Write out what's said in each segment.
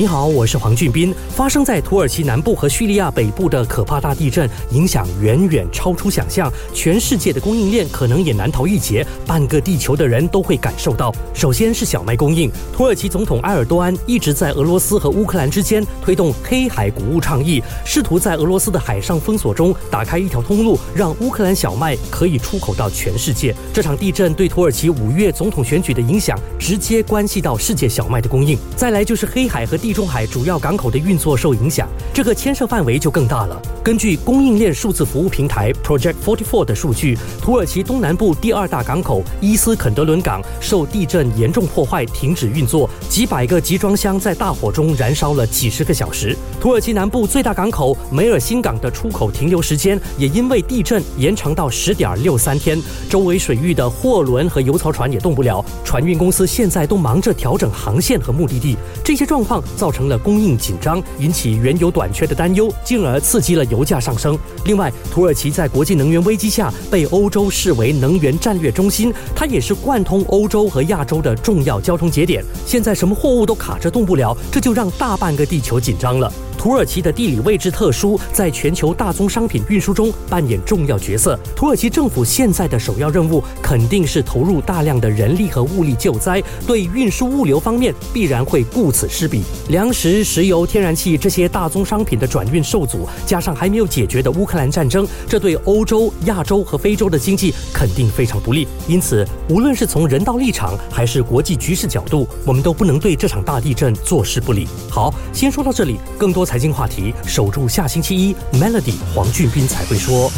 你好，我是黄俊斌。发生在土耳其南部和叙利亚北部的可怕大地震，影响远远超出想象，全世界的供应链可能也难逃一劫，半个地球的人都会感受到。首先是小麦供应，土耳其总统埃尔多安一直在俄罗斯和乌克兰之间推动黑海谷物倡议，试图在俄罗斯的海上封锁中打开一条通路，让乌克兰小麦可以出口到全世界。这场地震对土耳其五月总统选举的影响，直接关系到世界小麦的供应。再来就是黑海和地。地中海主要港口的运作受影响，这个牵涉范围就更大了。根据供应链数字服务平台 Project Forty Four 的数据，土耳其东南部第二大港口伊斯肯德伦港受地震严重破坏，停止运作，几百个集装箱在大火中燃烧了几十个小时。土耳其南部最大港口梅尔辛港的出口停留时间也因为地震延长到十点六三天，周围水域的货轮和油槽船也动不了，船运公司现在都忙着调整航线和目的地。这些状况。造成了供应紧张，引起原油短缺的担忧，进而刺激了油价上升。另外，土耳其在国际能源危机下被欧洲视为能源战略中心，它也是贯通欧洲和亚洲的重要交通节点。现在什么货物都卡着动不了，这就让大半个地球紧张了。土耳其的地理位置特殊，在全球大宗商品运输中扮演重要角色。土耳其政府现在的首要任务肯定是投入大量的人力和物力救灾，对运输物流方面必然会顾此失彼。粮食、石油、天然气这些大宗商品的转运受阻，加上还没有解决的乌克兰战争，这对欧洲、亚洲和非洲的经济肯定非常不利。因此，无论是从人道立场还是国际局势角度，我们都不能对这场大地震坐视不理。好，先说到这里，更多。财经话题，守住下星期一，Melody 黄俊斌才会说。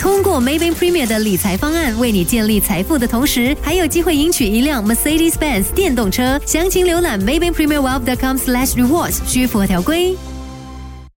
通过 Maybank Premier 的理财方案，为你建立财富的同时，还有机会赢取一辆 Mercedes-Benz 电动车。详情浏览 Maybank Premier Wealth.com/rewards，需符合条规。